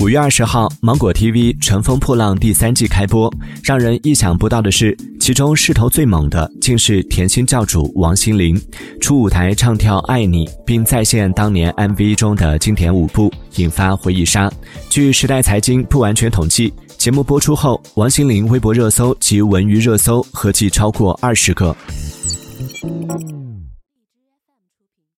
五月二十号，芒果 TV《乘风破浪》第三季开播。让人意想不到的是，其中势头最猛的竟是甜心教主王心凌，出舞台唱跳《爱你》，并再现当年 MV 中的经典舞步，引发回忆杀。据时代财经不完全统计，节目播出后，王心凌微博热搜及文娱热搜合计超过二十个。